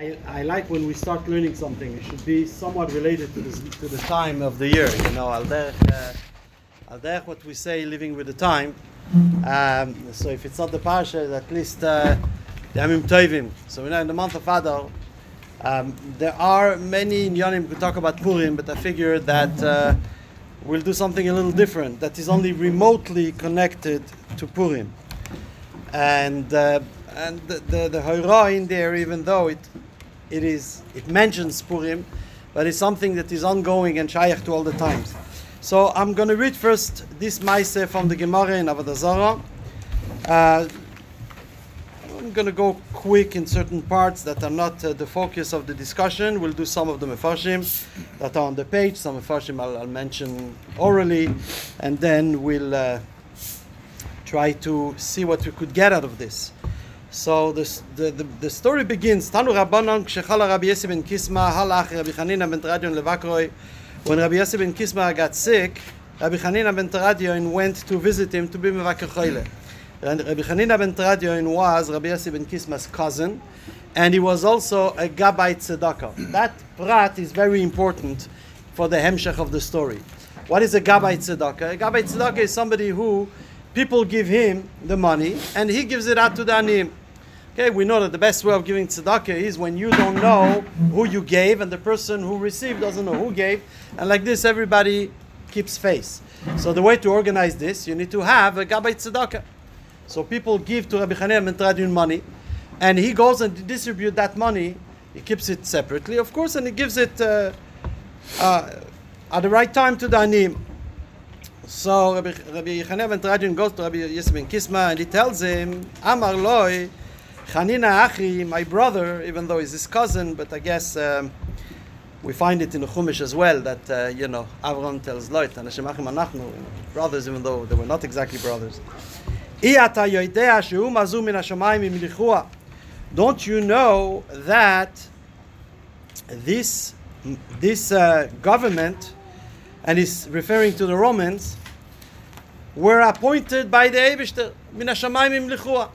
I, I like when we start learning something. It should be somewhat related to, this, to the time of the year. You know, al derech, uh, what we say, living with the time. Um, so if it's not the parsha, at least uh, the Yamim Tovim. So we know in the month of Adar, um, there are many Inyanim who talk about Purim, but I figured that uh, we'll do something a little different that is only remotely connected to Purim. And uh, and the the, the in there, even though it it is it mentions Purim, but it's something that is ongoing and shaykh to all the times. So I'm going to read first this Maise from the Gemara in Avodah Zarah. Uh, I'm going to go quick in certain parts that are not uh, the focus of the discussion. We'll do some of the mefarshim that are on the page. Some mefarshim I'll, I'll mention orally, and then we'll uh, try to see what we could get out of this. So this, the, the, the story begins, Tanu Rabbanan, Kshechala Rabbi Yossi ben Kisma, Halach Rabbi Hanina ben Tradion Levakroi. When Rabbi Yossi ben Kisma got sick, Rabbi Chanina ben Tradion went to visit him to be Mevakechoyle. And Rabbi Chanina ben Tradion was Rabbi Yossi ben Kisma's cousin, and he was also a Gabbai Tzedakah. that prat is very important for the hemshech of the story. What is a Gabbai Tzedakah? A Gabbai Tzedakah is somebody who people give him the money, and he gives it out to the anim. Okay, we know that the best way of giving tzedakah is when you don't know who you gave and the person who received doesn't know who gave, and like this everybody keeps face. So the way to organize this, you need to have a gabbai tzedakah. So people give to Rabbi Chanel ben Tradion money, and he goes and distributes that money. He keeps it separately, of course, and he gives it uh, uh, at the right time to the anim. So Rabbi, Rabbi Chanel ben goes to Rabbi Yosef ben Kisma and he tells him, Amar loy, Chanina Achi, my brother, even though he's his cousin, but I guess um, we find it in the Chumash as well that, uh, you know, Avram tells Loit, Anashim Achim Anachnu, brothers, even though they were not exactly brothers. Don't you know that this, this uh, government, and he's referring to the Romans, were appointed by the Eibishter, min hashamayim imlichua.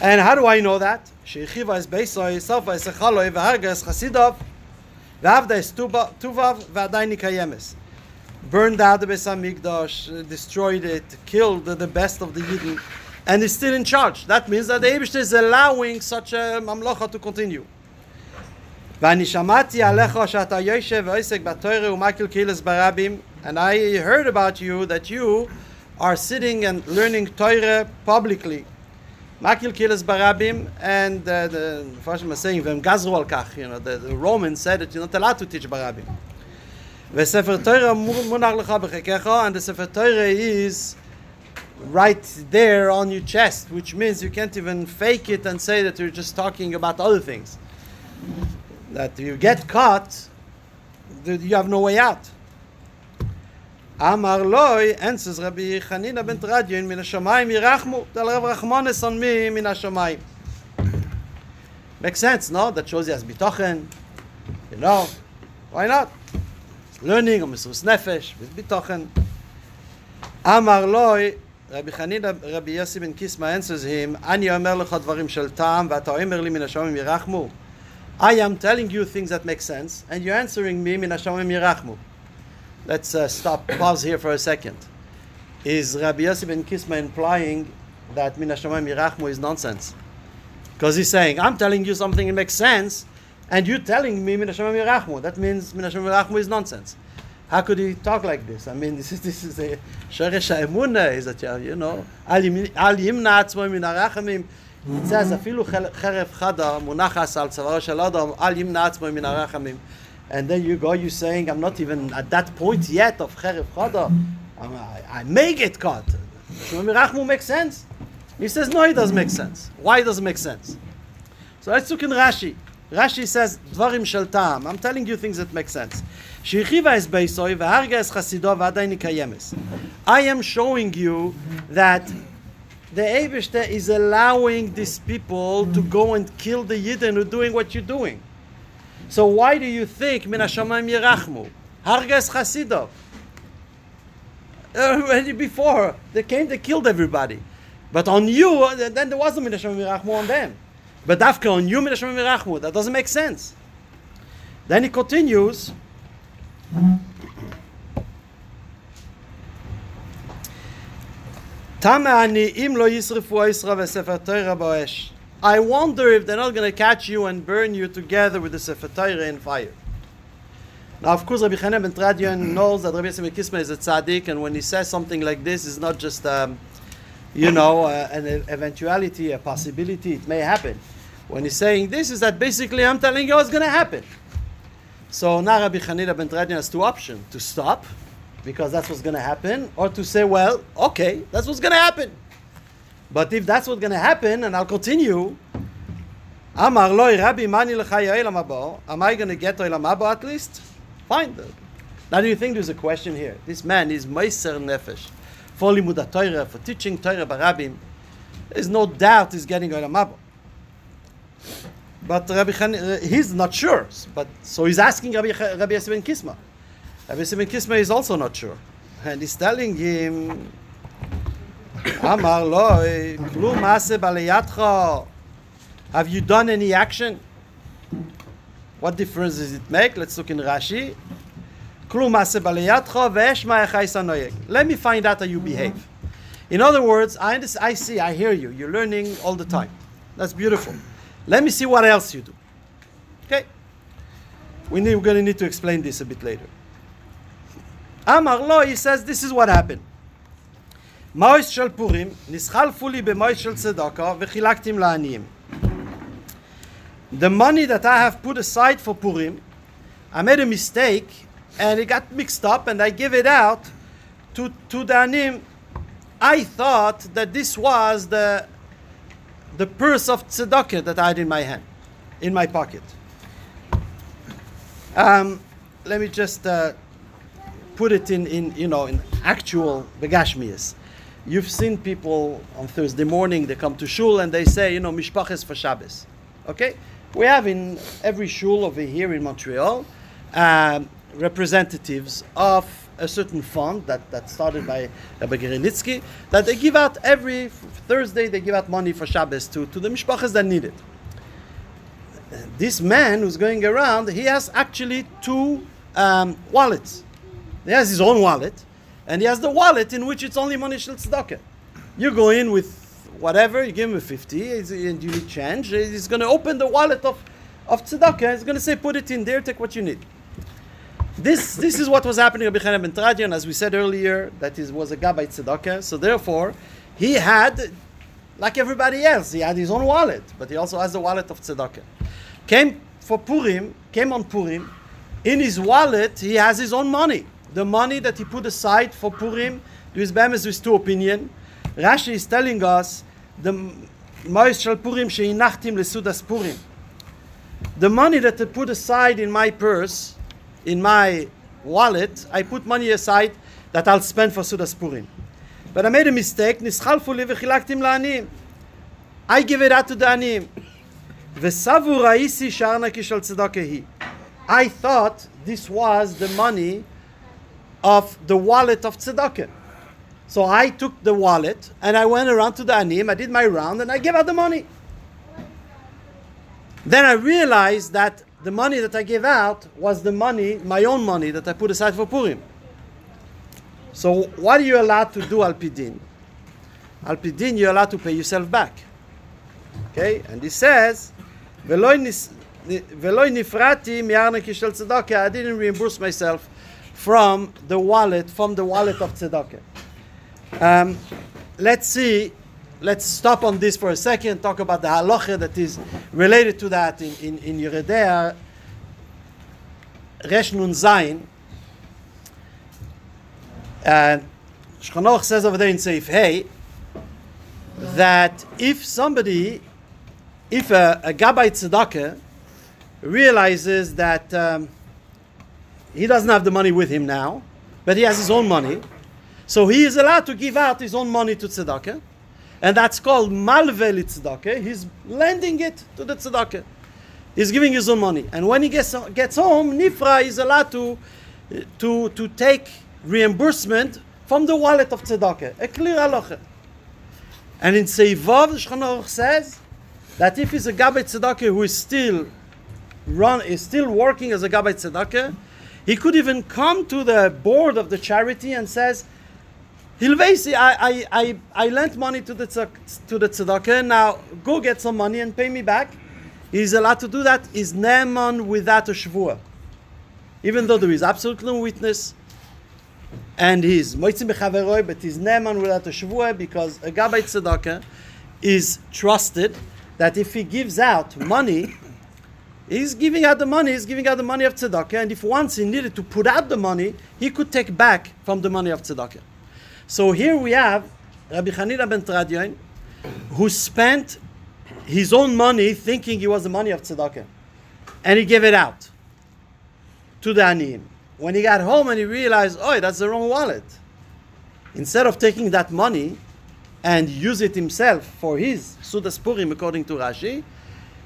And how do I know that? שהרחיבה את ביסו, סופה את שכלוי והרגה את חסידוב, ועבדה את טובב ועדיין היא קיימת. Burned out the Beis Hamikdash, destroyed it, killed the best of the Yidden, and is still in charge. That means that the Eibush is allowing such a mamlocha to continue. ואני שמעתי עליך שאתה יושב ועוסק בתוירה ומקיל קהילס ברבים, and I heard about you that you are sitting and learning Torah publicly. Makil Kilas Barabim, and uh, the Fashim was saying, Vem Gazru al Kach, you know, the, the Romans said that you're not allowed to teach Barabim. Vesefer Torah munach lecha b'chekecha, and the Sefer Torah is right there on your chest, which means you can't even fake it and say that you're just talking about other things. That you get caught, you have no way out. Amar loy, answers Rabbi Chanina ben Tradion, min hashamayim yirachmu, del Rav Rachmanes on me, min hashamayim. Makes sense, no? That shows you as bitochen. You know, why not? Learning, or Mesrus Nefesh, with bitochen. Amar loy, Rabbi Chanina, Rabbi Yossi ben Kisma answers him, אני אומר לך דברים של טעם, ואתה אומר לי מן השמיים ירחמו. I am telling you things that make sense, and you're answering me מן השמיים ירחמו. Let's uh, stop, pause here for a second. Is Rabbi Yossi ben Kisma implying that Min Hashamayim Yirachmu is nonsense? Because he's saying, I'm telling you something that makes sense, and you're telling me Min Hashamayim Yirachmu. That means Min Hashamayim Yirachmu is nonsense. How could he talk like this? I mean, this is this is a Shoresh Ha'emunah, is that you know, Al Yimna Atzmo Min Harachamim. It says, אפילו חרב חדה מונחס על צווארו של אדם, אל ימנע עצמו מן הרחמים. and then you go, you saying, I'm not even at that point yet of Kherif Chada. I, I may get caught. Shlomi Rachmu makes sense. He says, no, it doesn't make sense. Why does it make sense? So let's look in Rashi. Rashi says, Dvarim shel. I'm telling you things that make sense. Shechiva es beisoi v'harga. I am showing you that the Eibishter is allowing these people to go and kill the Yidden who are doing what you're doing. So why do you think min hashamayim yirachmu? Harges chasidov. Uh, Already before they came, they killed everybody. But on you, uh, then there wasn't min hashamayim yirachmu on them. But dafka on you Hashem mirachmu. That doesn't make sense. Then he continues. I wonder if they're not going to catch you and burn you together with the Sefer in fire. Now, of course, Rabbi Chanan ben Tradion knows that Rabbi Yosef Kisma is a tzaddik, and when he says something like this, it's not just, um, you know, uh, an eventuality, a possibility. It may happen. When he's saying this, is that basically I'm telling you what's going to happen. So now Rabbi Chanina ben Tradion has two options: to stop, because that's what's going to happen, or to say, well, okay, that's what's going to happen. But if that's what's going to happen, and I'll continue, Am I going to get to Elam at least? Fine. Now, do you think there's a question here? This man is Meiser Nefesh for Limudat Torah, for teaching Torah Barabim. There's no doubt he's getting Olam Haba. But Rabbi Chan, uh, he's not sure. But so he's asking Rabbi Rabbi Yosef Kisma. Rabbi Yosef Kisma is also not sure, and he's telling him, "Amar lo, klum maase baliyatcha. Have you done any action? What difference does it make? Let's look in Rashi. Let me find out how you behave. In other words, I, I see, I hear you. You're learning all the time. That's beautiful. Let me see what else you do. Okay? We need, we're going to need to explain this a bit later. Amar lo, he says, this is what happened. Mois shel Purim, nischalfu li b'mois shel tzedakah, v'chilaktim la'aniyim. The money that I have put aside for Purim, I made a mistake and it got mixed up and I give it out to, to the anim. I thought that this was the, the purse of tzedakah that I had in my hand, in my pocket. Um, let me just uh, put it in, in, you know, in actual begashmias. You've seen people on Thursday morning, they come to shul and they say, you know, mishpaches for Shabbos. Okay? We have in every shul over here in Montreal um, representatives of a certain fund that, that started by Rabbi Gerenitsky that they give out every Thursday, they give out money for Shabbos to, to the mishpachas that need it. This man who's going around, he has actually two um, wallets. He has his own wallet, and he has the wallet in which it's only money shel tzedakah. You go in with whatever, you give him a 50, and you need change, he's going to open the wallet of, of tzedakah, he's going to say, put it in there, take what you need. This, this is what was happening to Rabbi ben Tradion, as we said earlier, that is, was a Gabbai tzedakah, so therefore, he had, like everybody else, he had his own wallet, but he also has the wallet of tzedakah. Came for Purim, came on Purim, in his wallet, he has his own money. The money that he put aside for Purim, there is Bemes with two opinion. Rashi is telling us the Mois Purim Sheinachtim Lesudas Purim. The money that I put aside in my purse, in my wallet, I put money aside that I'll spend for Sudas Purim. But I made a mistake. Nischalfu li v'chilaktim la'anim. I give it out to the anim. V'savu ra'isi sharna kishal tzedakah I thought this was the money of the wallet of tzedakah. So I took the wallet and I went around to the anim, I did my round and I gave out the money. Then I realized that the money that I gave out was the money, my own money that I put aside for Purim. So what are you allowed to do Alpidin? Alpidin, you're allowed to pay yourself back. Okay? And he says, I didn't reimburse myself from the wallet, from the wallet of tzedakah. Um, let's see, let's stop on this for a second, talk about the halacha that is related to that in, in, in Yoreh De'ah, Resh Nun Zayin. And Shchanoch says over there in Seif Hey that if somebody, if a, a Gabbai Tzedakah realizes that um, he doesn't have the money with him now, but he has his own money, so he is allowed to give out his own money to tzedakah, and that's called malveli tzedakah. He's lending it to the tzedakah. He's giving his own money, and when he gets gets home, nifra is allowed to to to take reimbursement from the wallet of tzedakah. A clear halacha. And in Seivav, the says that if he's a Gabbai Tzedakah who is still run is still working as a Gabbai Tzedakah, he could even come to the board of the charity and says, Hilvesi, I, I, I, I lent money to the, tzak- to the tzedakah, now go get some money and pay me back. He's allowed to do that. Is Naaman without a shvuah. Even though there is absolutely no witness, and he's moitzim bechaveroi, but he's Naaman without a shvuah because a gabbai tzedakah is trusted that if he gives out money, he's giving out the money, he's giving out the money of tzedakah, and if once he needed to put out the money, he could take back from the money of tzedakah. So here we have Rabbi Hanina ben Tradion, who spent his own money thinking it was the money of tzedakah, and he gave it out to the aniyim. When he got home and he realized, oh, that's the wrong wallet. Instead of taking that money and use it himself for his Sudas Purim, according to Rashi,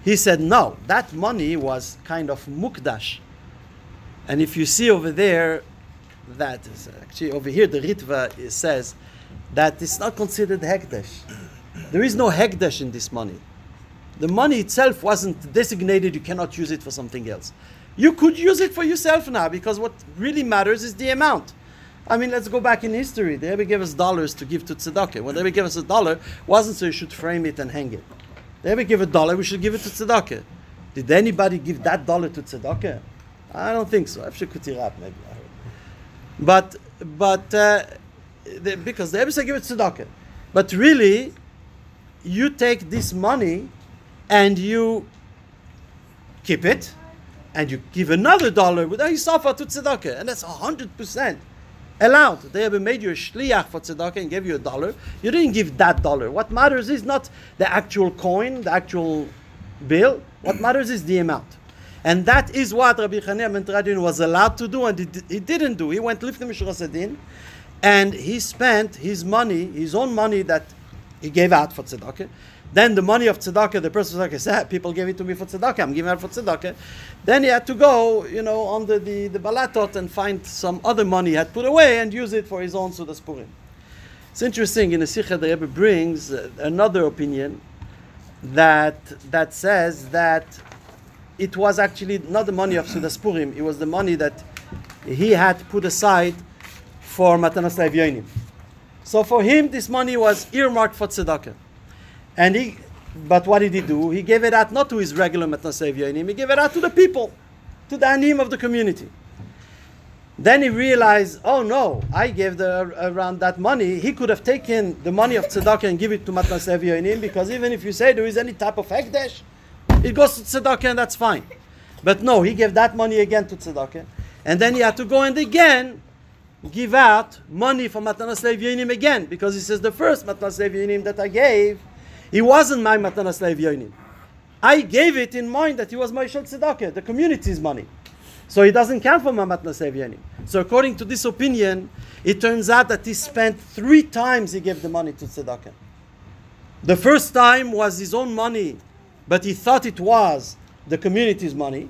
he said, no, that money was kind of mukdash. And if you see over there, that is actually over here, the Ritva says that it's not considered hekdesh. There is no hekdesh in this money. The money itself wasn't designated, you cannot use it for something else. You could use it for yourself now because what really matters is the amount. I mean, let's go back in history. They ever gave us dollars to give to tzedakah. When they ever gave us a dollar, wasn't so you should frame it and hang it. They ever give a dollar, we should give it to tzedakah. Did anybody give that dollar to tzedakah? I don't think so. After Kutirab, maybe. But, but, uh, the, because they ever say give it to tzedakah. But really, you take this money and you keep it, and you give another dollar with a hisafa to tzedakah, and that's hundred percent allowed. They ever made you a shliach for tzedakah and gave you a dollar. You didn't give that dollar. What matters is not the actual coin, the actual bill. What matters is the amount. And that is what Rabbi Chaneh ben was allowed to do, and he, he didn't do. He went lifting Mishra and he spent his money, his own money that he gave out for tzedakah. Then the money of tzedakah, the person tzedakah said, people gave it to me for tzedakah, I'm giving it for tzedakah. Then he had to go, you know, under the, the balatot and find some other money he had put away and use it for his own Sudas Purim. It's interesting, in the Sikha, the Rebbe brings uh, another opinion that, that says that it was actually not the money of Sudas Purim, it was the money that he had put aside for Matanas Yonim. So for him, this money was earmarked for tzedakah. And he, but what did he do? He gave it out not to his regular Matnasev Yonim, he gave it out to the people, to the anim of the community. Then he realized, oh no, I gave the, around that money. He could have taken the money of tzedakah and give it to Matnasev Yonim because even if you say there is any type of hekdesh, it goes to tzedakah and that's fine. But no, he gave that money again to tzedakah. And then he had to go and again give out money for Matanas Yonim again because he says the first Matanas Yonim that I gave he wasn't my Matanas Yonim. I gave it in mind that he was my Shel Tzedakah, the community's money. So he doesn't count for my Matanas Yonim. So according to this opinion, it turns out that he spent three times he gave the money to Tzedakah. The first time was his own money, but he thought it was the community's money.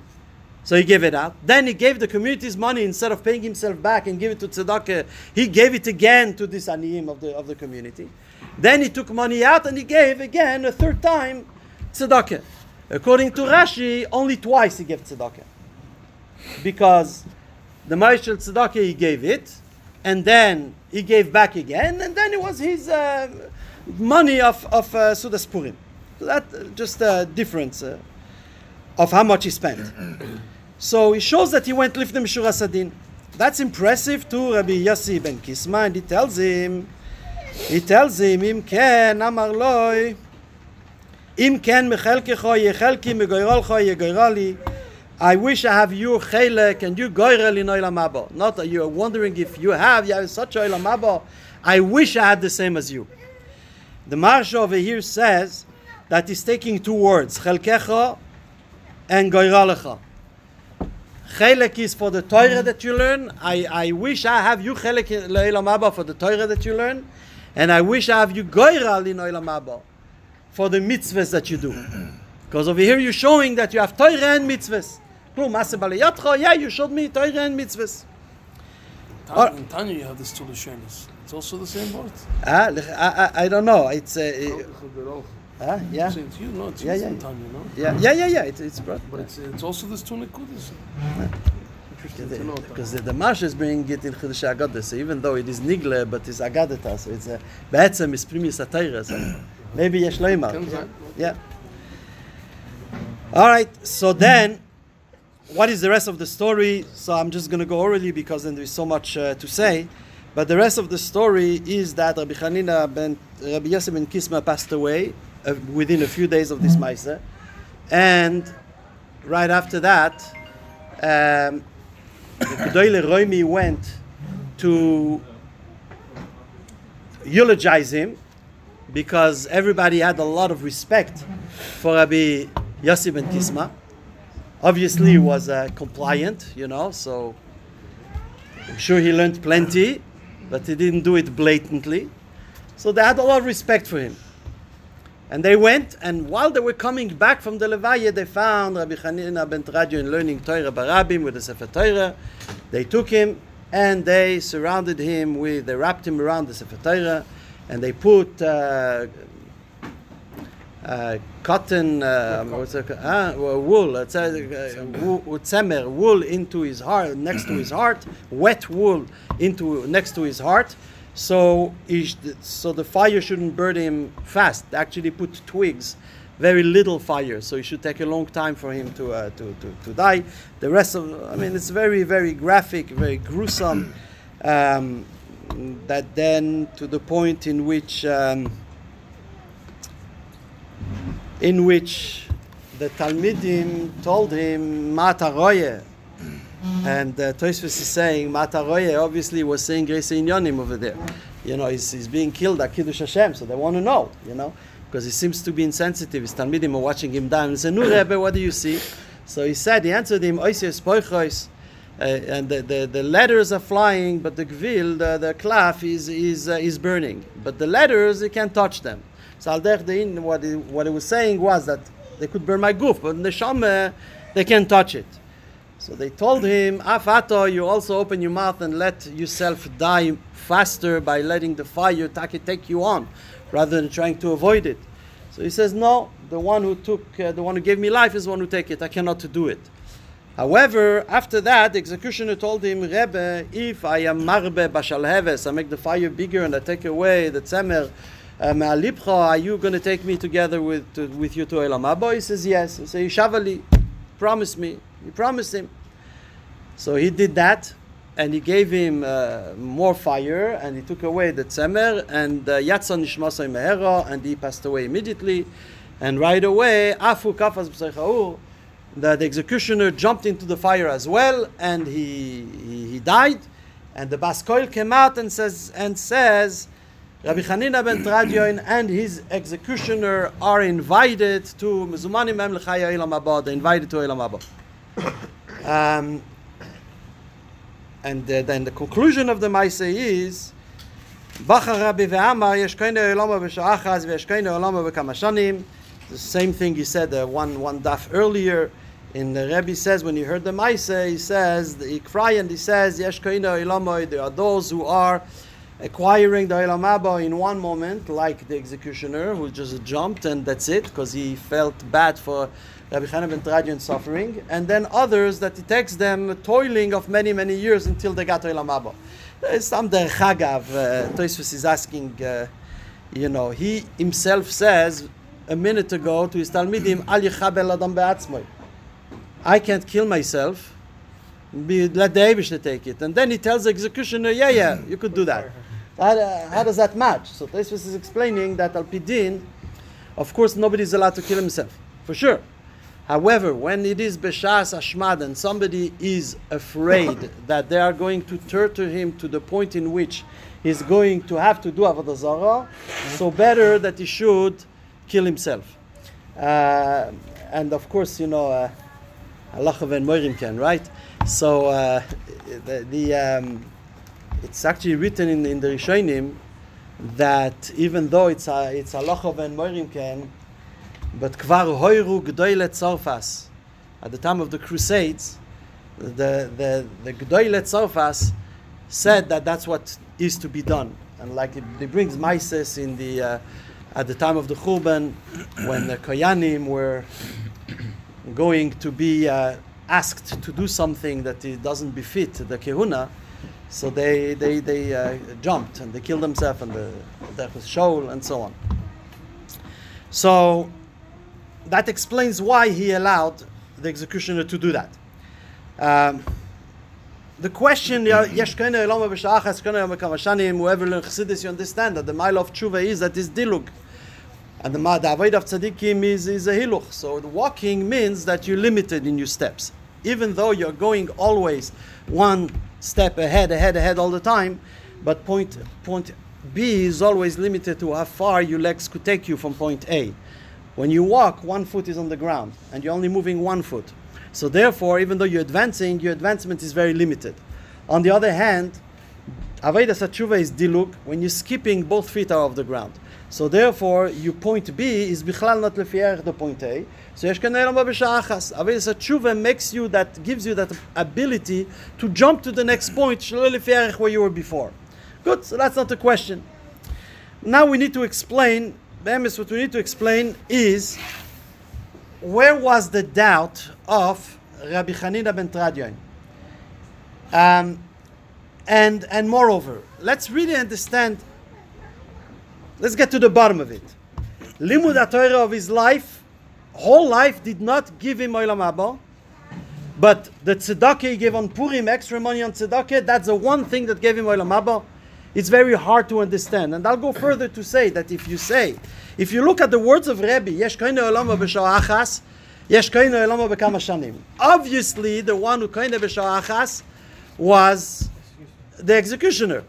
So he gave it out. Then he gave the community's money instead of paying himself back and give it to tzedakah. He gave it again to this aniyim of the of the community. Then he took money out and he gave again a third time tzedakah. According to Rashi, only twice he gave tzedakah. Because the Maishel tzedakah he gave it, and then he gave back again, and then it was his uh, money of, of uh, Sudas Purim. That uh, just a difference uh, of how much he spent. so he shows that he went lifting Mishura Sadin. That's impressive to Rabbi Yossi ben Kisma, and he tells him he tells him, Im ken, amar Im ken mechelkecho yechelki megoyrolcho yegoyroli, I wish I have you chelek and you goyrel in oilam. Not that you are wondering if you have, you have such oilam haba. I wish I had the same as you. The Maharsha over here says that he's taking two words, chelkecho and goyralecha. Chelek is for the Torah that you learn. I, I wish I have you chelek le'ilam haba for the Torah that you learn. And I wish I have you goiral in Olam Haba for the mitzvahs that you do. Because over here you're showing that you have Torah and mitzvahs. Yeah, you showed me Torah and mitzvahs. Tanya, in Tanya you have this Tulashenis. It's also the same word. Uh, I, I, I don't know. It's uh, Huh? Yeah. Saying it's you, no, it's Yeah, yeah, yeah. yeah. Tanya, no? Yeah, yeah, yeah, yeah. It's, it's brought. But it's, it's also this two Nekudas. Interesting to know. Because the, the, the Marsh is bringing it in Chiddush Agadah, so even though it is Nigle, but it's Agadata, so it's a, Be'etzem is Primus Atayra, so maybe Yesh Leimah. Yeah. All right, so then, what is the rest of the story? So I'm just going to go orally because then there's so much uh, to say. But the rest of the story is that Rabbi Hanina ben Rabbi Yosef ben Kisma passed away uh, within a few days of this Meiser. And right after that, um, the Gedoyle Roimi went to eulogize him because everybody had a lot of respect for Rabbi Yossi ben Kisma. Obviously, he was uh, compliant, you know, so I'm sure he learned plenty, but he didn't do it blatantly. So they had a lot of respect for him. And they went, and while they were coming back from the Levaya, they found Rabbi Hanina ben Tradio learning Torah Barabim with the Sefer Torah. They took him and they surrounded him with, they wrapped him around the Sefer Torah, and they put uh, uh, cotton, uh, what's it, uh, wool, it's a, uh, tzemer, wool into his heart, next to his heart, wet wool into next to his heart. So, so the fire shouldn't burn him fast. They actually put twigs, very little fire, so it should take a long time for him to, uh, to, to, to die. The rest of, I mean, it's very, very graphic, very gruesome. Um, that then to the point in which um, in which the Talmidim told him Mata Roye. And uh, Tosfos is saying Mata Roye obviously was saying Grace Inyonim over there. You know, he's, he's being killed at Kiddush Hashem, so they want to know, you know, because he seems to be insensitive. His Talmidim are watching him down and say, Nu Rebbe, what do you see? So he said, he answered him, Oisies Poichois. Uh, and the, the, the letters are flying, but the gvil, the, the klaf, is, is, uh, is burning. But the letters, you can't touch them. So al what he, what he was saying was that they could burn my goof, but the neshama, they can't touch it. So they told him, Afato, you also open your mouth and let yourself die faster by letting the fire take, you on, rather than trying to avoid it. So he says, No, the one who took, uh, the one who gave me life is the one who take it. I cannot do it. However, after that, the executioner told him, Rebbe, if I am marbe bashalheves, I make the fire bigger and I take away the tzemer uh, me'alipcha, are you going to take me together with, to, with you to Elam Haba? He says, yes. He says, Shavali, promise me. He promised him. So he did that, and he gave him uh, more fire, and he took away the tzemer, and Yatsan Nishmasai Mehera, and he passed away immediately. And right away, Afu Kafas B'Seichaur, the, the executioner jumped into the fire as well, and he, he, he died. And the Baskoil came out and says, and says, Rabbi Hanina ben Tradion and his executioner are invited to Mezumanim Mem L'chaya Elam Haba. They're invited to Elam Haba. Um, and uh, then the conclusion of the Maise is, Rabbi ve'amar yesh koine olama b'sha'achaz ve'yesh koine olama b'kama shanim. The same thing he said uh, one, one daf earlier. In the Rebbe says when he heard the Maise, he says he cry and he says Yesh koine olama. There are those who are acquiring the Olam Haba in one moment, like the executioner who just jumped and that's it, because he felt bad for Rabbi Chanan ben Tradion suffering, and then others that it takes them toiling of many many years until they got Olam. There's some der Chagav. Uh, Tosfos is asking, uh, you know, he himself says a minute ago to his Talmidim, Al yichabel adam be'atzmoi. I can't kill myself. Be, let the Abish take it. And then he tells the executioner, yeah, yeah, you could do that. How, uh, how does that match? So Tosfos is explaining that Al Pidin, of course, nobody is allowed to kill himself, for sure. However, when it is Beshas Ashmad and somebody is afraid that they are going to torture him to the point in which he's going to have to do Avodah Zarah, so better that he should kill himself. Uh, and of course, you know, uh, Allah and Moirim can, right? So uh, the, the um, it's actually written in, in the Rishonim that even though it's a, it's Allah and Moirim can, but kvar hoiru gdoile tzorfas. At the time of the Crusades, the the the gdoile tzorfas said that that's what is to be done, and like it, it brings mises in the uh, at the time of the Churban, when the Koyanim were going to be uh, asked to do something that it doesn't befit the Kehuna, so they, they, they uh, jumped and they killed themselves and the, there was Shaul and so on. So that explains why he allowed the executioner to do that. Um, the question, whoever learn Chassidus, you understand that the mile of tshuva is that is dilug. And the, avoid of tzaddikim is, is a hiluch. So the walking means that you're limited in your steps. Even though you're going always one step ahead, ahead, ahead all the time, but point, point B is always limited to how far your legs could take you from point A. When you walk, one foot is on the ground, and you're only moving one foot. So therefore, even though you're advancing, your advancement is very limited. On the other hand, Aveda Satshuva is diluk when you're skipping both feet are off the ground. So therefore, your point B is bichlal not lefier the point A. So yesh kanei b'sha'achas. Aveda Satshuva makes you that gives you that ability to jump to the next point shelo where you were before. Good. So that's not the question. Now we need to explain. Bemis, what we need to explain is where was the doubt of Rabbi Hanina ben Tradion? Um, and, and moreover, let's really understand, let's get to the bottom of it. Limud Torah of his life, whole life, did not give him Olam Haba, but the tzedakah he gave on Purim, extra money on tzedakah, that's the one thing that gave him Olam Haba. It's very hard to understand. And I'll go further to say that if you say, if you look at the words of Rebbe, Yesh koine olama b'sha'achas, Yesh koine b'kama shanim. Obviously, the one who koine b'sha'achas was the executioner.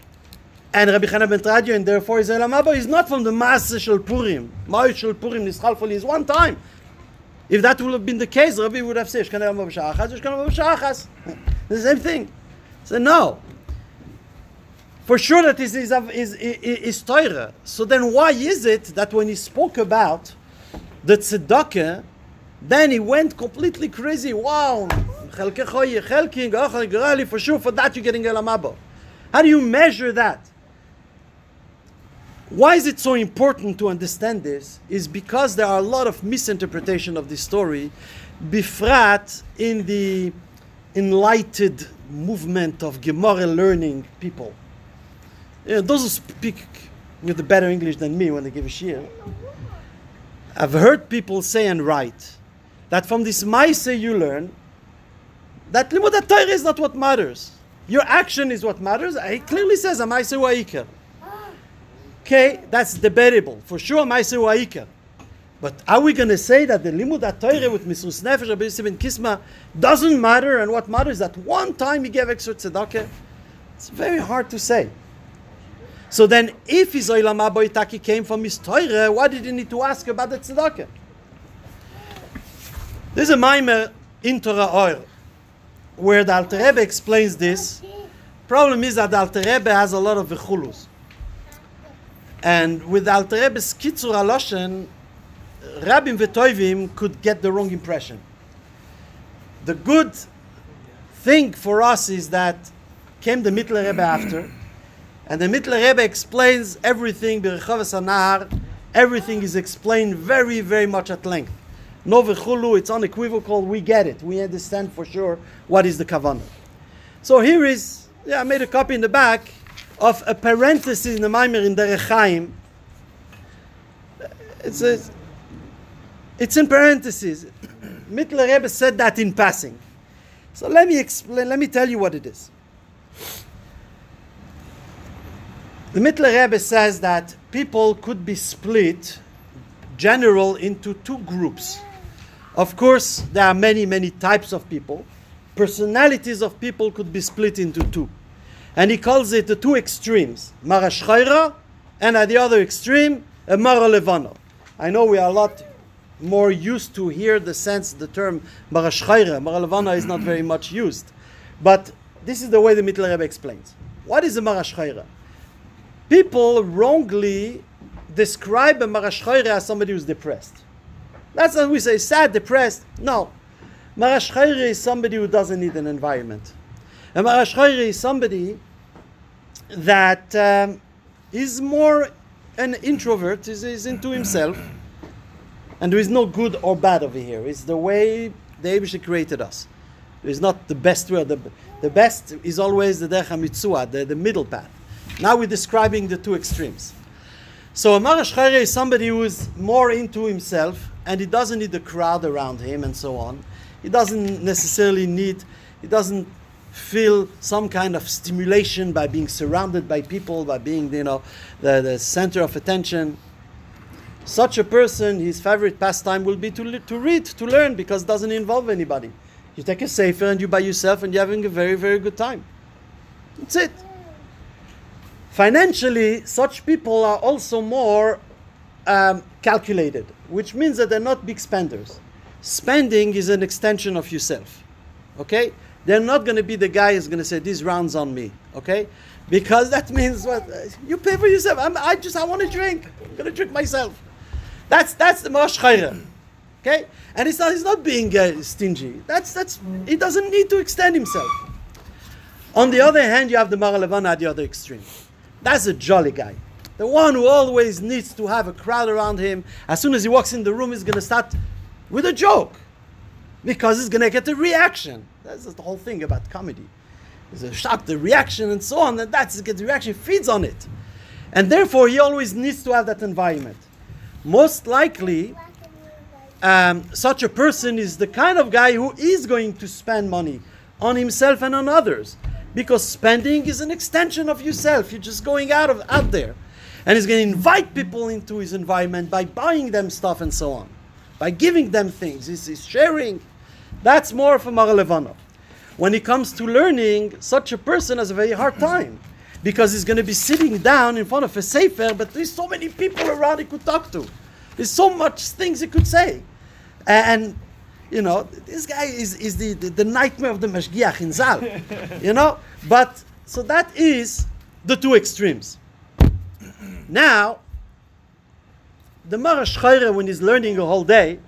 And Rabbi Chana ben and therefore, his Elam Abba is not from the Maaseh Shel Purim. Ma'it Shel Purim Nischalfali is one time. If that would have been the case, Rabbi would have said, olama b'sha'achas, Yesh koine b'sha'achas. The same thing. So no. For sure that is, is, is, is, is Torah. So then why is it that when he spoke about the tzedakah, then he went completely crazy. Wow, for sure, for that you're getting elamabo. How do you measure that? Why is it so important to understand this? Is because there are a lot of misinterpretation of this story, bifrat in the enlightened movement of Gemara learning people. You know, those who speak with the better English than me when they give a shir. I've heard people say and write that from this Maise you learn that Limud Torah is not what matters. Your action is what matters. He clearly says a Maise Wa'ikar. Okay, that's debatable. For sure, Maise Wa'ikar. But are we going to say that the Limud Torah with Misrus Nefesh Rabbi Yosef Kisma doesn't matter and what matters that one time he gave extra tzedakah? It's very hard to say. So then, if his Olam Aboitaki came from his Torah, why did he need to ask about the tzedakah? There's a Maimer in Torah Ohr where the Alter Rebbe explains this. Problem is that the Alter Rebbe has a lot of vechulus. And with Alter Rebbe's Kitzur Aloshen, Rabbim Vetoivim could get the wrong impression. The good thing for us is that came the Mittler Rebbe after, and the Mittler Rebbe explains everything, everything is explained very, very much at length. No v'chulu, it's unequivocal, we get it. We understand for sure what is the kavanah. So here is, yeah, I made a copy in the back of a parenthesis in the Maimer in Derech Chaim. It's, a, it's in parentheses. Mittler Rebbe said that in passing. So let me explain, let me tell you what it is. The Mittler Rebbe says that people could be split, general, into two groups. Of course, there are many, many types of people. Personalities of people could be split into two. And he calls it the two extremes, Marashchaira, and at the other extreme, a Mara Levano. I know we are a lot more used to hear the sense, the term Marashchaira. Mara Levano is not very much used. But this is the way the Mittler Rebbe explains. What is a Marashchaira? people wrongly describe a marashchayre as somebody who's depressed. That's what we say, sad, depressed. No. Marashchayre is somebody who doesn't need an environment. A marashchayre is somebody that um, is more an introvert is, is into himself. And there is no good or bad over here. It's the way the Abishah created us. It's not the best way. The, the best is always the Derech HaMitzua, the, the middle path. Now we're describing the two extremes. So a Marash Chayre is somebody who is more into himself and he doesn't need the crowd around him and so on. He doesn't necessarily need, he doesn't feel some kind of stimulation by being surrounded by people, by being, you know, the, the center of attention. Such a person, his favorite pastime will be to, to read, to learn, because it doesn't involve anybody. You take a sefer and you by yourself and you're having a very, very good time. That's it. Financially, such people are also more um, calculated, which means that they're not big spenders. Spending is an extension of yourself. Okay? They're not going to be the guy who's going to say, These rounds on me. Okay? Because that means what? You pay for yourself. I'm, I just, I want to drink. I'm going to drink myself. That's, that's the Marash Okay? And it's not, he's not being uh, stingy. That's, that's, he doesn't need to extend himself. On the other hand, you have the Maralevana at the other extreme. That's a jolly guy. The one who always needs to have a crowd around him. As soon as he walks in the room, he's going to start with a joke because he's going to get a reaction. That's the whole thing about comedy. There's a shock, the reaction, and so on, and that's the reaction feeds on it. And therefore, he always needs to have that environment. Most likely, um, such a person is the kind of guy who is going to spend money on himself and on others because spending is an extension of yourself you're just going out of out there and he's going to invite people into his environment by buying them stuff and so on by giving them things he's, he's sharing that's more of a Maralevana. when it comes to learning such a person has a very hard time because he's going to be sitting down in front of a sefer but there's so many people around he could talk to there's so much things he could say and you know, this guy is, is the, the, the nightmare of the Mashgiach in Zal. you know? But, so that is the two extremes. Now, the Marash when he's learning a whole day,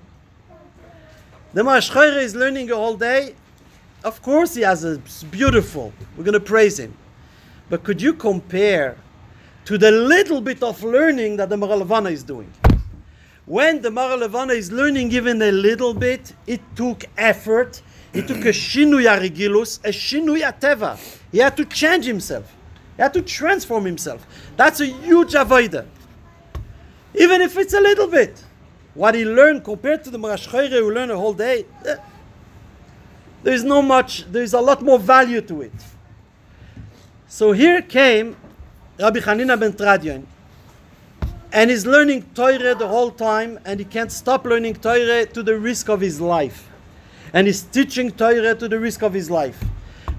the Marash is learning all day. Of course, he has a beautiful. We're going to praise him. But could you compare to the little bit of learning that the Maralavana is doing? when the Mara Levana is learning even a little bit, it took effort. It took a shinui arigilus, a shinui ateva. He had to change himself. He had to transform himself. That's a huge avodah. Even if it's a little bit. What he learned compared to the Marashchayre who learned a whole day, eh, there's no much, there's a lot more value to it. So here came Rabbi Hanina ben Tradion, and he's learning Torah the whole time, and he can't stop learning Torah to the risk of his life. And he's teaching Torah to the risk of his life.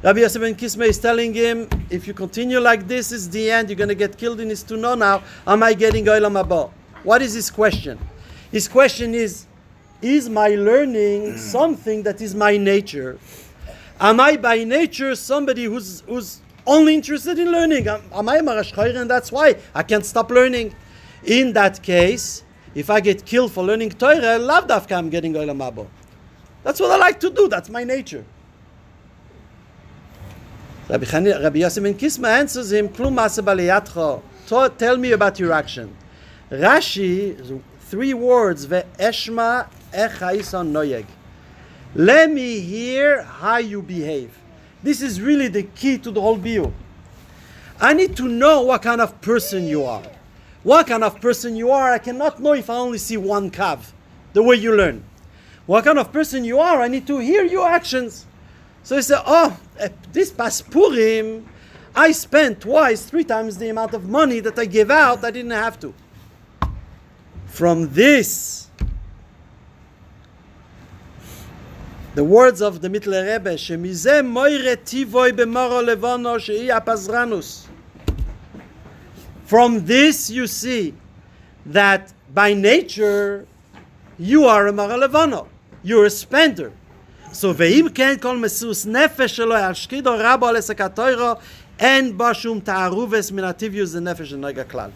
Rabbi Yosef ben Kisma is telling him, if you continue like this, it's the end, you're going to get killed in his to know now, am I getting Olam Haba? What is his question? His question is, is my learning mm. something that is my nature? Am I by nature somebody who's, who's only interested in learning? Am, am I a Marash and that's why I can't stop learning? In that case, if I get killed for learning Torah, I love dafka I'm getting Olam Haba. That's what I like to do. That's my nature. Rabbi, Chani, Rabbi Yosef ben Kisma answers him, Tell me about your action. Rashi, three words, ve'eshma echaisan noyeg. Let me hear how you behave. This is really the key to the whole view. I need to know what kind of person you are. What kind of person you are, I cannot know if I only see one kav, the way you learn. What kind of person you are, I need to hear your actions. So he said, Oh, this past Purim, I spent twice, three times the amount of money that I gave out, I didn't have to. From this, the words of the Mittler Rebbe, Shemize moire tivoy b'moro levono she'i apazranus. From this you see that by nature you are a maralevano. You're a spender. So ve'im ken kol mesus nefesh shelo yashkido rabo al esakatoiro en ba shum ta'aruves min nefesh nega klal.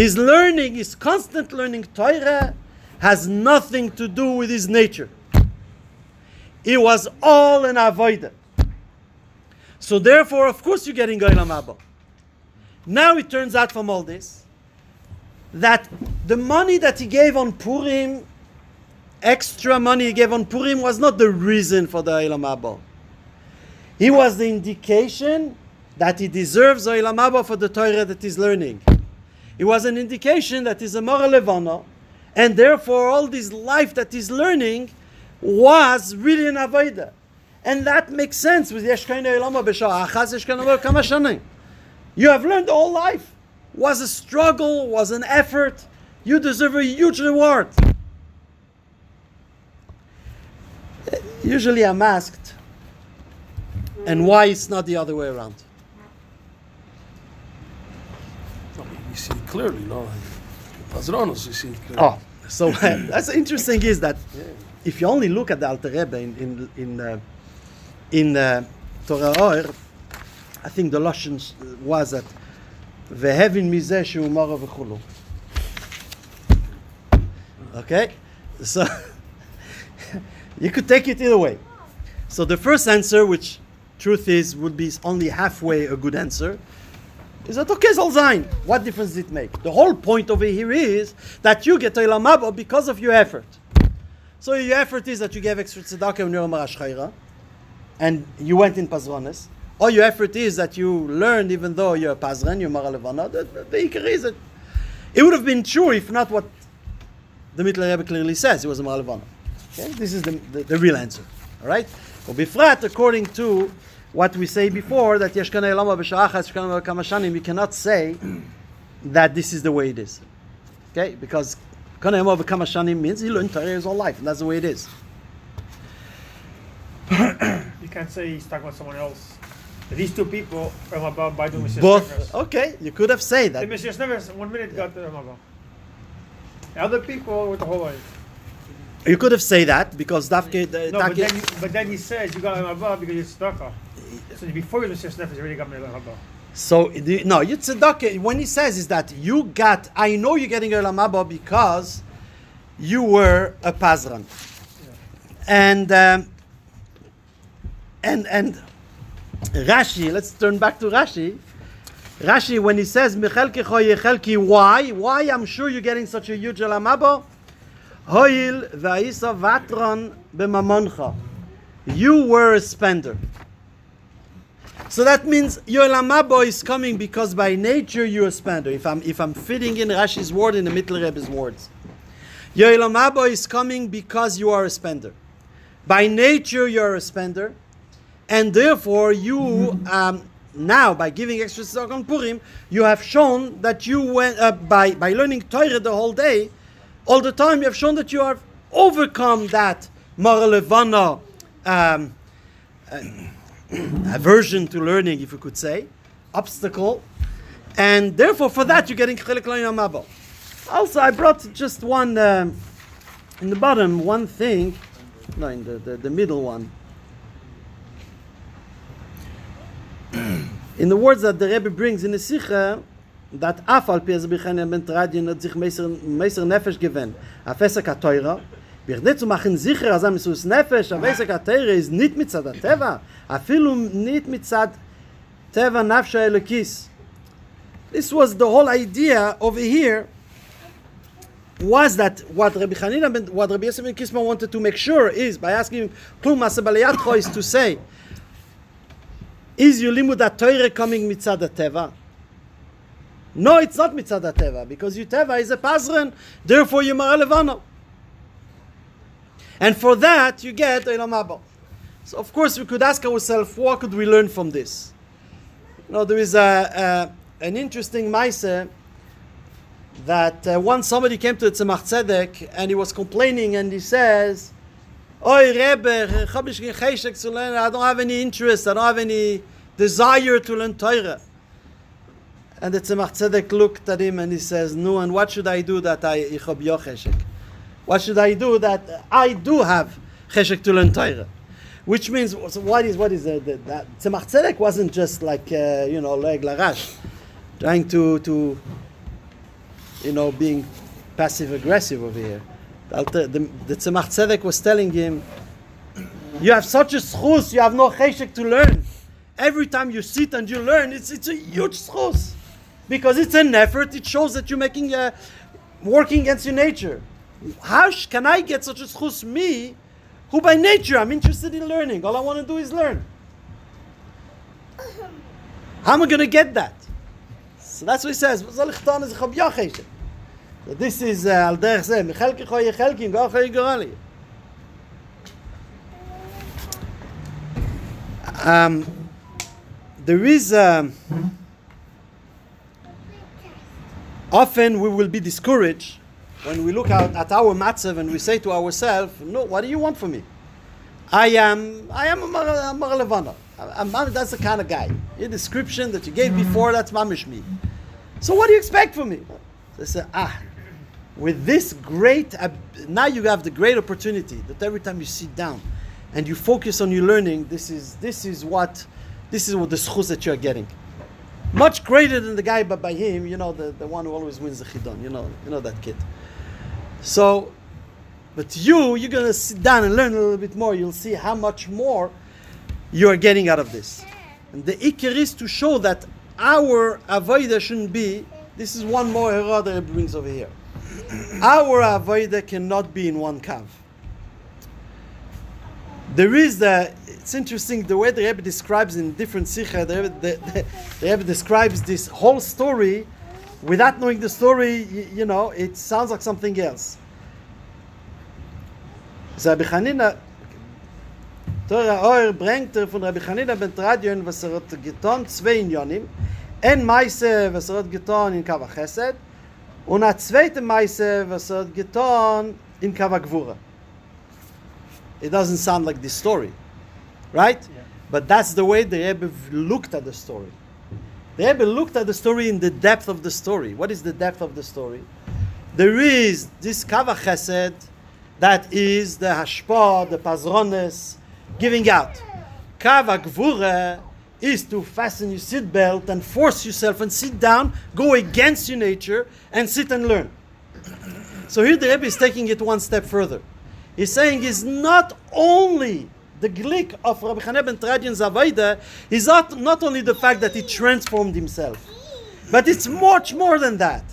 His learning, his constant learning Torah, has nothing to do with his nature. It was all an avodah. So therefore, of course, you're getting Olam Haba. Now it turns out from all this that the money that he gave on Purim, extra money he gave on Purim, was not the reason for the Olam Haba. He was the indication that he deserves Olam Haba for the Torah that he's learning. It was an indication that he's a Mora Levana, and therefore all this life that he's learning was really an Avodah. And that makes sense with Yeshkain Olam B'Shah Achaz Yeshkain Olam Kama Shanim. You have learned all life. Was a struggle, was an effort. You deserve a huge reward. Usually I'm asked, and why it's not the other way around. I mean, you see it clearly, no. Pazronos, you see it clearly. Oh, so that's interesting is that yeah. if you only look at the Alter Rebbe in, in, in, uh, in uh, Torah Ohr, I think the Lashon was that the מזה שהוא מורה וכולו. Okay? So, you could take it either way. So the first answer, which truth is, would be only halfway a good answer is that okay, sein. What difference does it make? The whole point over here is that you get Olam Haba because of your effort. So your effort is that you gave extra tzedakah when you're a Marash and you went in Pazrones. All your effort is that you learned, even though you're a Pazran, you're Mara Levana. The, the, the Iker is it. It would have been true if not what the Mittler Rebbe clearly says. It was a Mara Levana. Okay? This is the, the, the real answer. All right? Well, Bifrat, according to what we say before, that Yeshkana Elama B'Sha'achas, Yeshkana Kamashanim, we cannot say that this is the way it is. Okay? Because Kana Elama B'Kamashanim means he learned Torah his whole life, and that's the way it is. You can't say he's talking about someone else. These two people, Ramabah, by doing Both, okay, you could have said that. The. Messias Nefesh, one minute got the. Other people with the whole life. You could have said that because Dafke, No, but then, you, but then he says you got Ramabah because you're tzedakah. So before you Messias Nefesh, you already got. So the, no. When he says is that you got, I know you're getting Olam Haba because you were a pazran, and um, and and Rashi. Let's turn back to Rashi. Rashi, when he says why? Why? I'm sure you're getting such a huge Olam Haba. Hoil va'isa vatron b'mamoncha. You were a spender. So that means your lamabo is coming because by nature you're a spender. If I'm if I'm fitting in Rashi's word in the Mittler Rebbe's words, your lamabo is coming because you are a spender. By nature you're a spender, and therefore you um, now by giving extra stock on Purim, you have shown that you went uh, by by learning Torah the whole day, all the time you have shown that you have overcome that Levana. Um, aversion to learning, if you could say, obstacle, and therefore for that you're getting chelik mabo. Also, I brought just one um, in the bottom, one thing, no, in the, the, the middle one. in the words that the Rebbe brings in the Sikha, that afal al pi azbichen ben tradien hat meiser nefesh given a fesak a teura net zu machen sicher as sus nefesh a fesak a is nit mit teva this was the whole idea over here was that what Rabbi Hanina ben what Rabbi Yosef ben wanted to make sure is by asking klum masabaliyat is to say is your limud Torah coming mitzad teva no, it's not mitzad teva because your teva is a pazran, therefore you're levano. And for that you get Haba. So of course we could ask ourselves, what could we learn from this? You there is a, a an interesting maise that uh, once somebody came to Tzemach Tzedek and he was complaining and he says, Oy Rebbe, I don't have any interest, I don't have any desire to learn Torah. And the Tzemach Tzedek looked at him and he says, No, and what should I do that I ich hab cheshek? What should I do that I do have cheshek to learn Torah? Which means, so what is what is the, the, that Tzemach Tzedek wasn't just like uh, you know like larash, trying to to you know being passive aggressive over here. The, the, the Tzemach Tzedek was telling him, you have such a schus, you have no cheshek to learn. Every time you sit and you learn, it's it's a huge schus. Because it's an effort. It shows that you're making a working against your nature. How can I get such a schus me, who by nature I'm interested in learning? All I want to do is learn. How am I going to get that? So that's what he says. "Was soll ich tun, als ich hab ja chesed?" So this is uh, al derech zeh, mechelki choy yechelki, go choy gorali. Um, there is um, often we will be discouraged when we look out at our matzav and we say to ourselves, "No, what do you want from me? I am, I am a Mar- a Mar that's the kind of guy. Your description that you gave before, that's mamish me. So what do you expect from me? I say, ah, with this great, now you have the great opportunity that every time you sit down and you focus on your learning, this is this is what, this is what the schus that you are getting. Much greater than the guy, but by him, you know, the, the one who always wins the chidon. You know, you know that kid. So, but you, you're gonna sit down and learn a little bit more. You'll see how much more you are getting out of this. And the ikir is to show that our avoida shouldn't be. This is one more hera that it brings over here. Our avoida cannot be in one kav. There is the. It's interesting the way the Rebbe describes in different sikha. The, the, the, the Rebbe describes this whole story without knowing the story. You, you know, it sounds like something else. So Rabbi Chanina, Torah Ohr bringt er von Rabbi Chanina ben Tradion, was er hat getan, zwei Unionen. Ein Meise, was er hat getan in Kava Chesed, und a zweite Meise, was er hat getan in Kava Gvura. It doesn't sound like this story, right? Yeah. But that's the way the Rebbe looked at the story. The Rebbe looked at the story in the depth of the story. What is the depth of the story? There is this Kava Chesed that is the Hashpa, the Pazrones, giving out. Kava Gvura is to fasten your seatbelt and force yourself and sit down, go against your nature, and sit and learn. So here the Rebbe is taking it one step further. He's saying is not only the glick of Rabbi Chaneh ben Tradion's Avaida is not, not only the fact that he transformed himself, but it's much more than that.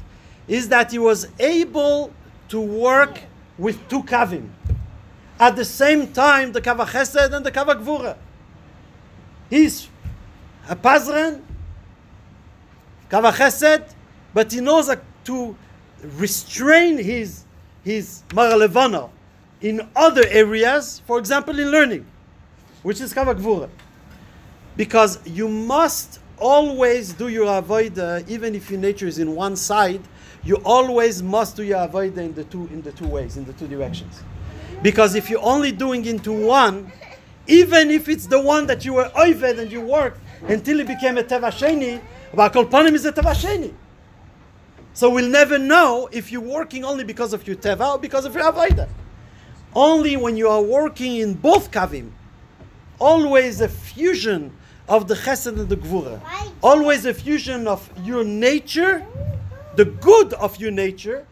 Is that he was able to work with two kavim at the same time, the kava chesed and the kava gvura. He's a pazran, kava chesed, but he knows to restrain his his maralevana in other areas, for example, in learning, which is kava gvura. Because you must always do your avoida, even if your nature is in one side, you always must do your avoida in the two in the two ways, in the two directions. Because if you're only doing into one, even if it's the one that you were oived and you worked until it became a tevasheni, but kolpanim is a tevasheni. So we'll never know if you're working only because of your teva or because of your avodah. Only when you are working in both kavim, always a fusion of the chesed and the gvura, always a fusion of your nature, the good of your nature,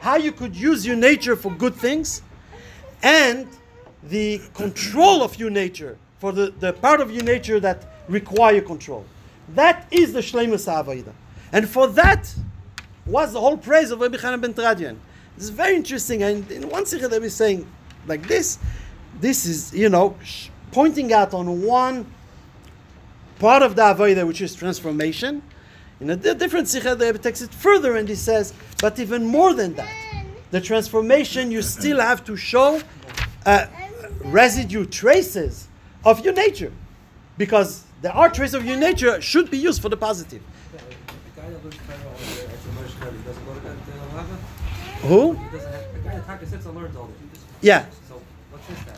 how you could use your nature for good things, and the control of your nature for the, the part of your nature that require control. That is the Shleimus Ha'avaida. And for that was the whole praise of Rabbi Chanan ben Tradion. Is very interesting. And in one sikha they were saying like this, this is, you know, sh- pointing out on one part of the Avodah, which is transformation. In a different sikha, the Rebbe takes it further and he says, but even more than that, the transformation you still have to show uh, residue traces of your nature, because there are traces of your nature should be used for the positive. The guy that looks kind of all day, it's a Moshe Chabad, he doesn't go to that lava? Who? He doesn't have, the guy that Taka sits and learns all day. He just- Yeah. So, what's his status?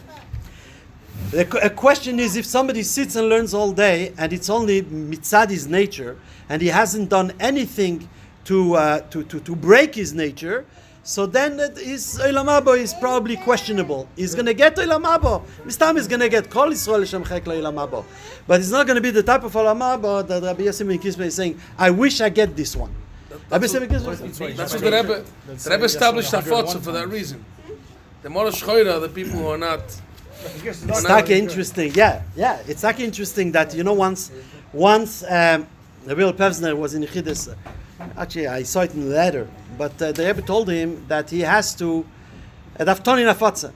The a question is if somebody sits and learns all day and it's only mitzadi's nature and he hasn't done anything to, uh, to, to, to break his nature, so then his Olam is probably questionable. He's going to get Olam Haba. Mistam is going to get Kol Yisrael Shem Chek But it's not going to be the type of Olam Haba that Rabbi Kisma is saying, I wish I get this one. Rabbi Yosef ben Kisma- That's what the Rebbe, the Rebbe established for that reason. The Morosh Choyra, the people who are not, It's like interesting, yeah, yeah. It's like interesting that you know once, once um, the real Pevsner was in Yechidus. Actually, I saw it in the letter, but uh, the Rebbe told him that he has to. At Aftoni Nafatza.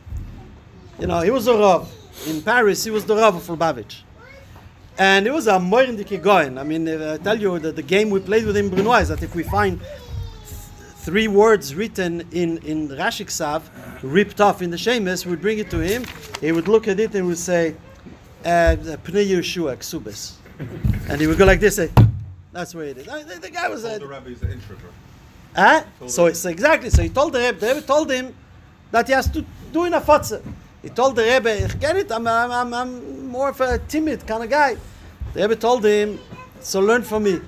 You know, he was a Rav. In Paris, he was the Rav of Lubavitch. And it was a Moirindike Goin. I mean, uh, I tell you that the game we played with him, Brunois, is that if we find three words written in, in Rashi Ksav, ripped off in the Shemus, we'd bring it to him. He would look at it and would say, uh, Pnei Yeshua, Ksubis. And he would go like this, say, that's where it is. The, the guy was Told a. the rabbi he's an introvert. Huh? So him. it's exactly. So he told the Rebbe. The Rebbe told him that he has to do in a fatze. He told the Rebbe, get it. I'm, I'm, I'm, I'm more of a timid kind of guy." The Rebbe told him, "So learn from me."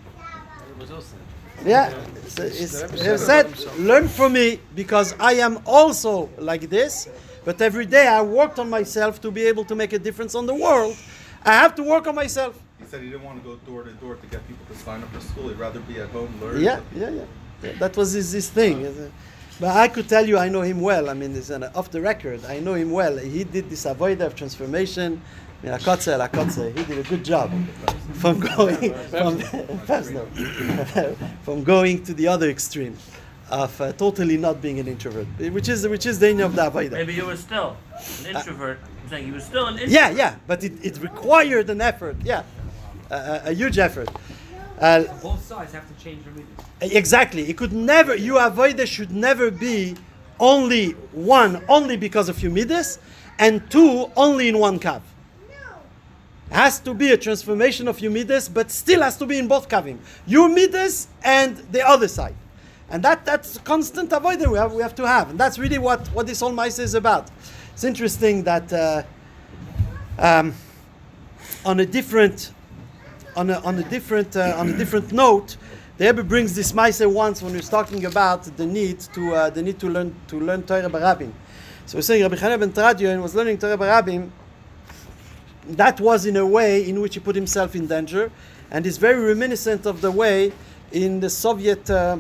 Yeah. So it's, The Rebbe he said said, about himself. "Learn from me because I am also like this." But every day I worked on myself to be able to make a difference on the world. I have to work on myself. He said he didn't want to go door to door to get people to sign up for school. He'd rather be at home, learn. Yeah, yeah, yeah. Yeah, That was his, his thing. Uh-huh. But I could tell you, I know him well. I mean, it's an, off the record, I know him well. He did this avoid of transformation. I mean, Akotze, Akotze, he did a good job from going from, Pevsner. from going to the other extreme of uh, totally not being an introvert, which is which is the end of the avoid. Maybe you were still an introvert. I'm saying you were still an introvert. Yeah, yeah, but it, it required an effort. Yeah, a, a, a huge effort. Uh, Both sides have to change their meters. Exactly. It could never, you avoid it should never be only one, only because of your midas, and two, only in one kav. Has to be a transformation of your but still has to be in both kavim. Your and the other side. And that, that's constant avoider we have, we have to have. And that's really what, what this whole mice is about. It's interesting that uh, um, on a different on a, on a different uh, on a different note, the Rebbe brings this ma'aser once when he's talking about the need to uh, the need to learn to learn Torah Barabim. So he's saying Rabbi Chanel ben Tradion was learning Torah Barabim. That was in a way in which he put himself in danger, and is very reminiscent of the way in the Soviet uh,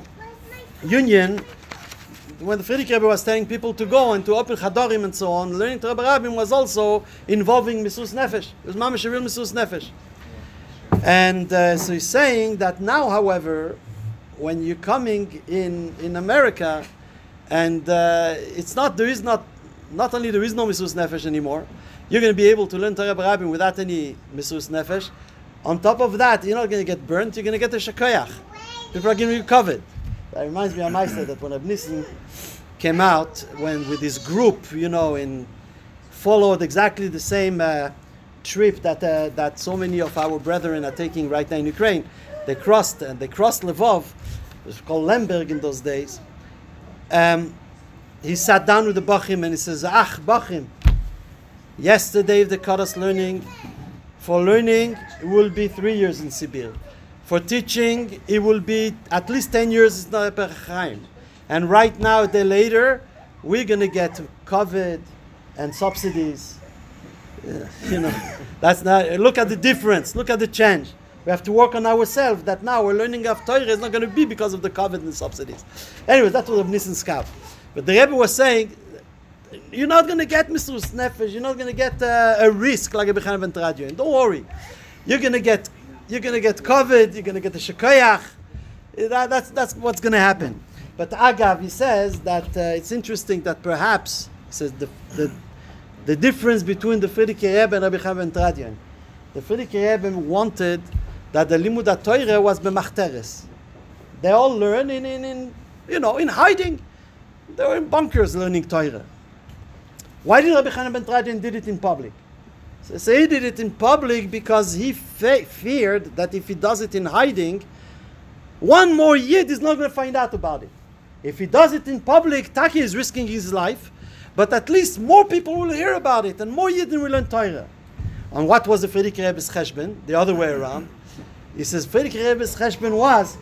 Union when the Frierdiker Rebbe was telling people to go and to open Chadorim and so on, learning to Torah Barabim was also involving Misus Nefesh. It was mamish a real Misus Nefesh. And uh, so he's saying that now, however, when you're coming in in America, and uh, it's not there is not not only there is no misus nefesh anymore, you're going to be able to learn Torah Barabim without any misus nefesh. On top of that, you're not going to get burnt. You're going to get a shakoyach. People are going to be covered. That reminds me of Meister that when Abnissen came out when with this group, you know, in followed exactly the same uh, trip that uh, that so many of our brethren are taking right now in Ukraine. They crossed and they crossed Lvov, it was called Lemberg in those days. Um, he sat down with the Bachim and he says, Ach, Bachim, yesterday they caught us learning. For learning, it will be three years in Sibir. For teaching, it will be at least 10 years in Perchaim. And right now, a day later, we're going to get koved and subsidies. Uh, you know, that's not, look at the difference, look at the change. We have to work on ourselves that now we're learning of Torah is not going to be because of the koved and subsidies. Anyway, that was Nissen Skav. But the Rebbe was saying, you're not going to get Mr. Nefesh, you're not going to get uh, a risk like a Bechanan ben. Don't worry. You're going to get you're going to get koved, you're going to get the Shekoyach. That, that's, that's what's going to happen. But Agav, he says that uh, it's interesting that perhaps, he says, the, the, the difference between the Frierdiker Rebbe and Rabbi Chaim ben Tradion. The Frierdiker Rebbe wanted that the Limud Torah was b'machteres. They all learn in, in, in, you know, in hiding. They were in bunkers learning Torah. Why did Rabbi Chaim ben Tradion did it in public? So, so he did it in public because he fe- feared that if he does it in hiding, one more Yid is not going to find out about it. If he does it in public, Taki is risking his life, but at least more people will hear about it and more Yidden will learn Torah. And what was the Frierdiker Rebbe's cheshbon? The other way around. He says Frierdiker Rebbe's cheshbon was,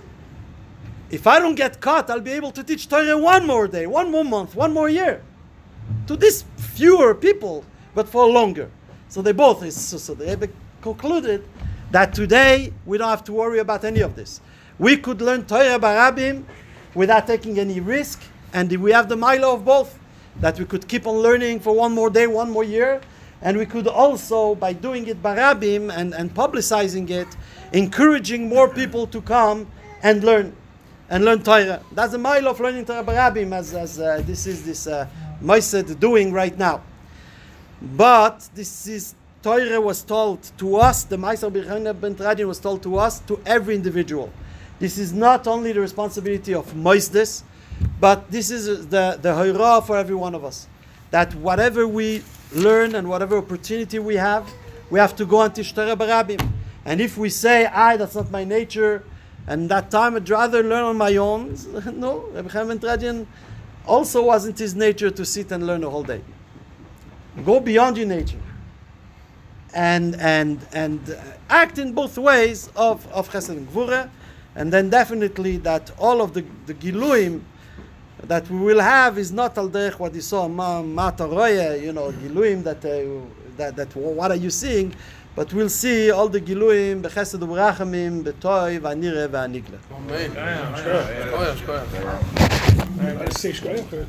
if I don't get caught, I'll be able to teach Torah one more day, one more month, one more year. To these fewer people, but for longer. So they both, so, so the Rebbe concluded that today we don't have to worry about any of this. We could learn Torah Barabim without taking any risk, and we have the milo of both. That we could keep on learning for one more day, one more year, and we could also, by doing it Barabim and, and publicizing it, encouraging more people to come and learn. and learn Torah. That's the mile of learning Torah Barabim, as, as uh, this is this uh, Moised doing right now. But this is Torah was told to us, the Meiser Bechana Ben Tradion was told to us, to every individual. This is not only the responsibility of Moisdes, but this is the, the Horah for every one of us. That whatever we learn and whatever opportunity we have, we have to go and teach Torah Barabim. And if we say, I, that's not my nature, and that time I'd rather learn on my own, no, Rabbi Ben Tradion also wasn't his nature to sit and learn a whole day. Go beyond your nature and and and uh, act in both ways of of chesed and gvura, and then definitely that all of the the giluim that we will have is not al derech what you saw ma ma toroye, you know giluim that uh, that that what are you seeing, but we'll see all the giluim bechesed u'berachamim betoy v'anire v'anigle. Amen. Yeah, sure. Oh, yeah, sure. Say, sure.